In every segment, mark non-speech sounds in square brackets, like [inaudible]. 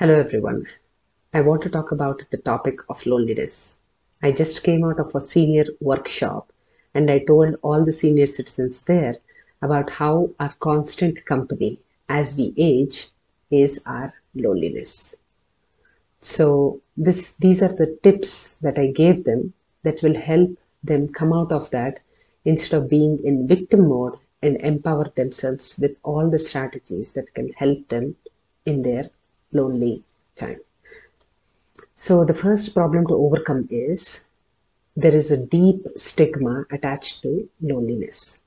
Hello everyone. I want to talk about the topic of loneliness. I just came out of a senior workshop and I told all the senior citizens there about how our constant company as we age is our loneliness. So this these are the tips that I gave them that will help them come out of that instead of being in victim mode and empower themselves with all the strategies that can help them in their lonely time. So the first problem to overcome is there is a deep stigma attached to loneliness.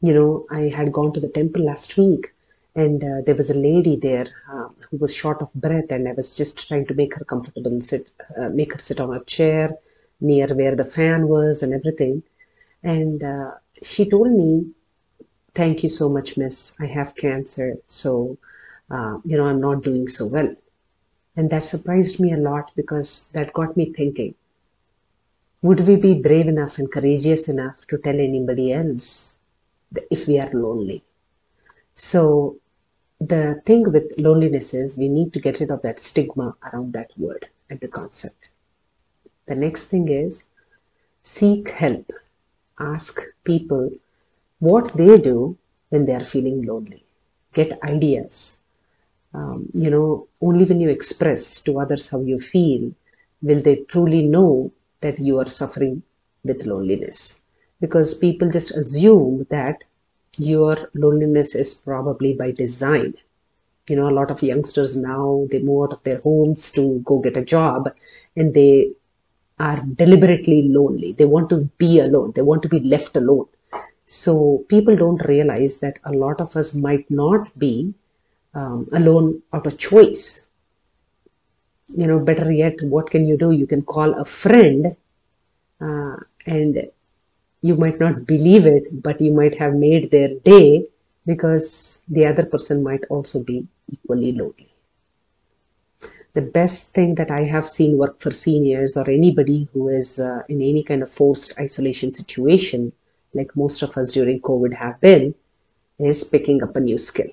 You know, I had gone to the temple last week and uh, there was a lady there uh, who was short of breath and I was just trying to make her comfortable and sit, uh, make her sit on a chair near where the fan was and everything. And uh, she told me, thank you so much, miss. I have cancer. So, uh, you know, I'm not doing so well. And that surprised me a lot because that got me thinking would we be brave enough and courageous enough to tell anybody else if we are lonely? So, the thing with loneliness is we need to get rid of that stigma around that word and the concept. The next thing is seek help. Ask people what they do when they are feeling lonely. Get ideas um, you know, only when you express to others how you feel will they truly know that you are suffering with loneliness. Because people just assume that your loneliness is probably by design. You know, a lot of youngsters now they move out of their homes to go get a job and they are deliberately lonely. They want to be alone, they want to be left alone. So people don't realize that a lot of us might not be um, alone out of choice. You know, better yet, what can you do? You can call a friend uh, and you might not believe it, but you might have made their day because the other person might also be equally lonely. The best thing that I have seen work for seniors or anybody who is uh, in any kind of forced isolation situation, like most of us during COVID have been, is picking up a new skill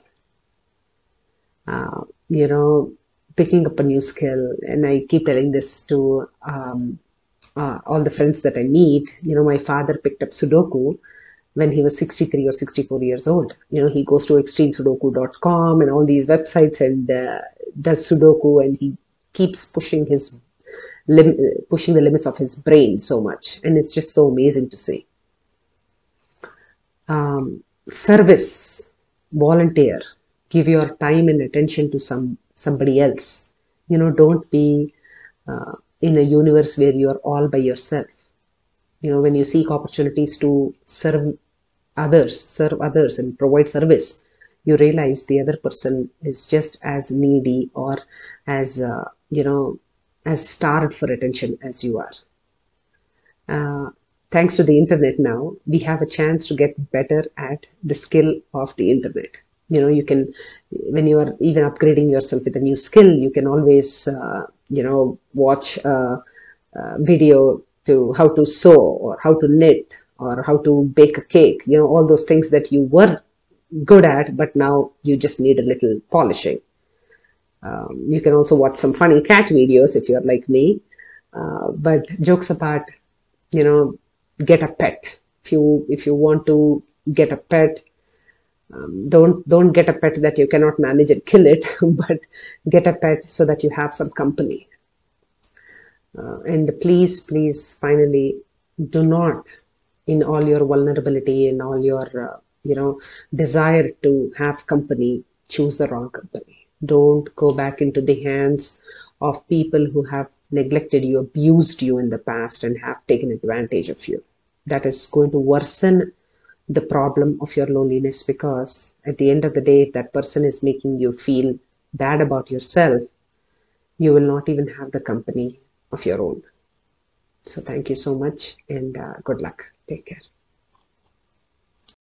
uh, you know, picking up a new skill. And I keep telling this to um, uh, all the friends that I meet. You know, my father picked up Sudoku when he was 63 or 64 years old. You know, he goes to extremesudoku.com and all these websites and uh, does Sudoku and he keeps pushing his lim- pushing the limits of his brain so much. And it's just so amazing to see. Um, service, volunteer, give your time and attention to some somebody else. You know don't be uh, in a universe where you are all by yourself. You know when you seek opportunities to serve others serve others and provide service you realize the other person is just as needy or as uh, you know as starved for attention as you are. Uh, thanks to the internet now we have a chance to get better at the skill of the internet you know you can when you are even upgrading yourself with a new skill you can always uh, you know watch a, a, video to how to sew or how to knit or how to bake a cake you know all those things that you were good at but now you just need a little polishing. Um, you can also watch some funny cat videos if you're like me. Uh, but jokes apart you know get a pet. If you if you want to get a pet um, don't don't get a pet that you cannot manage and kill it [laughs] but get a pet so that you have some company. Uh, and please please finally do not in all your vulnerability in all your uh, you know desire to have company choose the wrong company. Don't go back into the hands of people who have neglected you abused you in the past and have taken advantage of you. That is going to worsen the problem of your loneliness because at the end of the day, if that person is making you feel bad about yourself, you will not even have the company of your own. So, thank you so much and uh, good luck. Take care.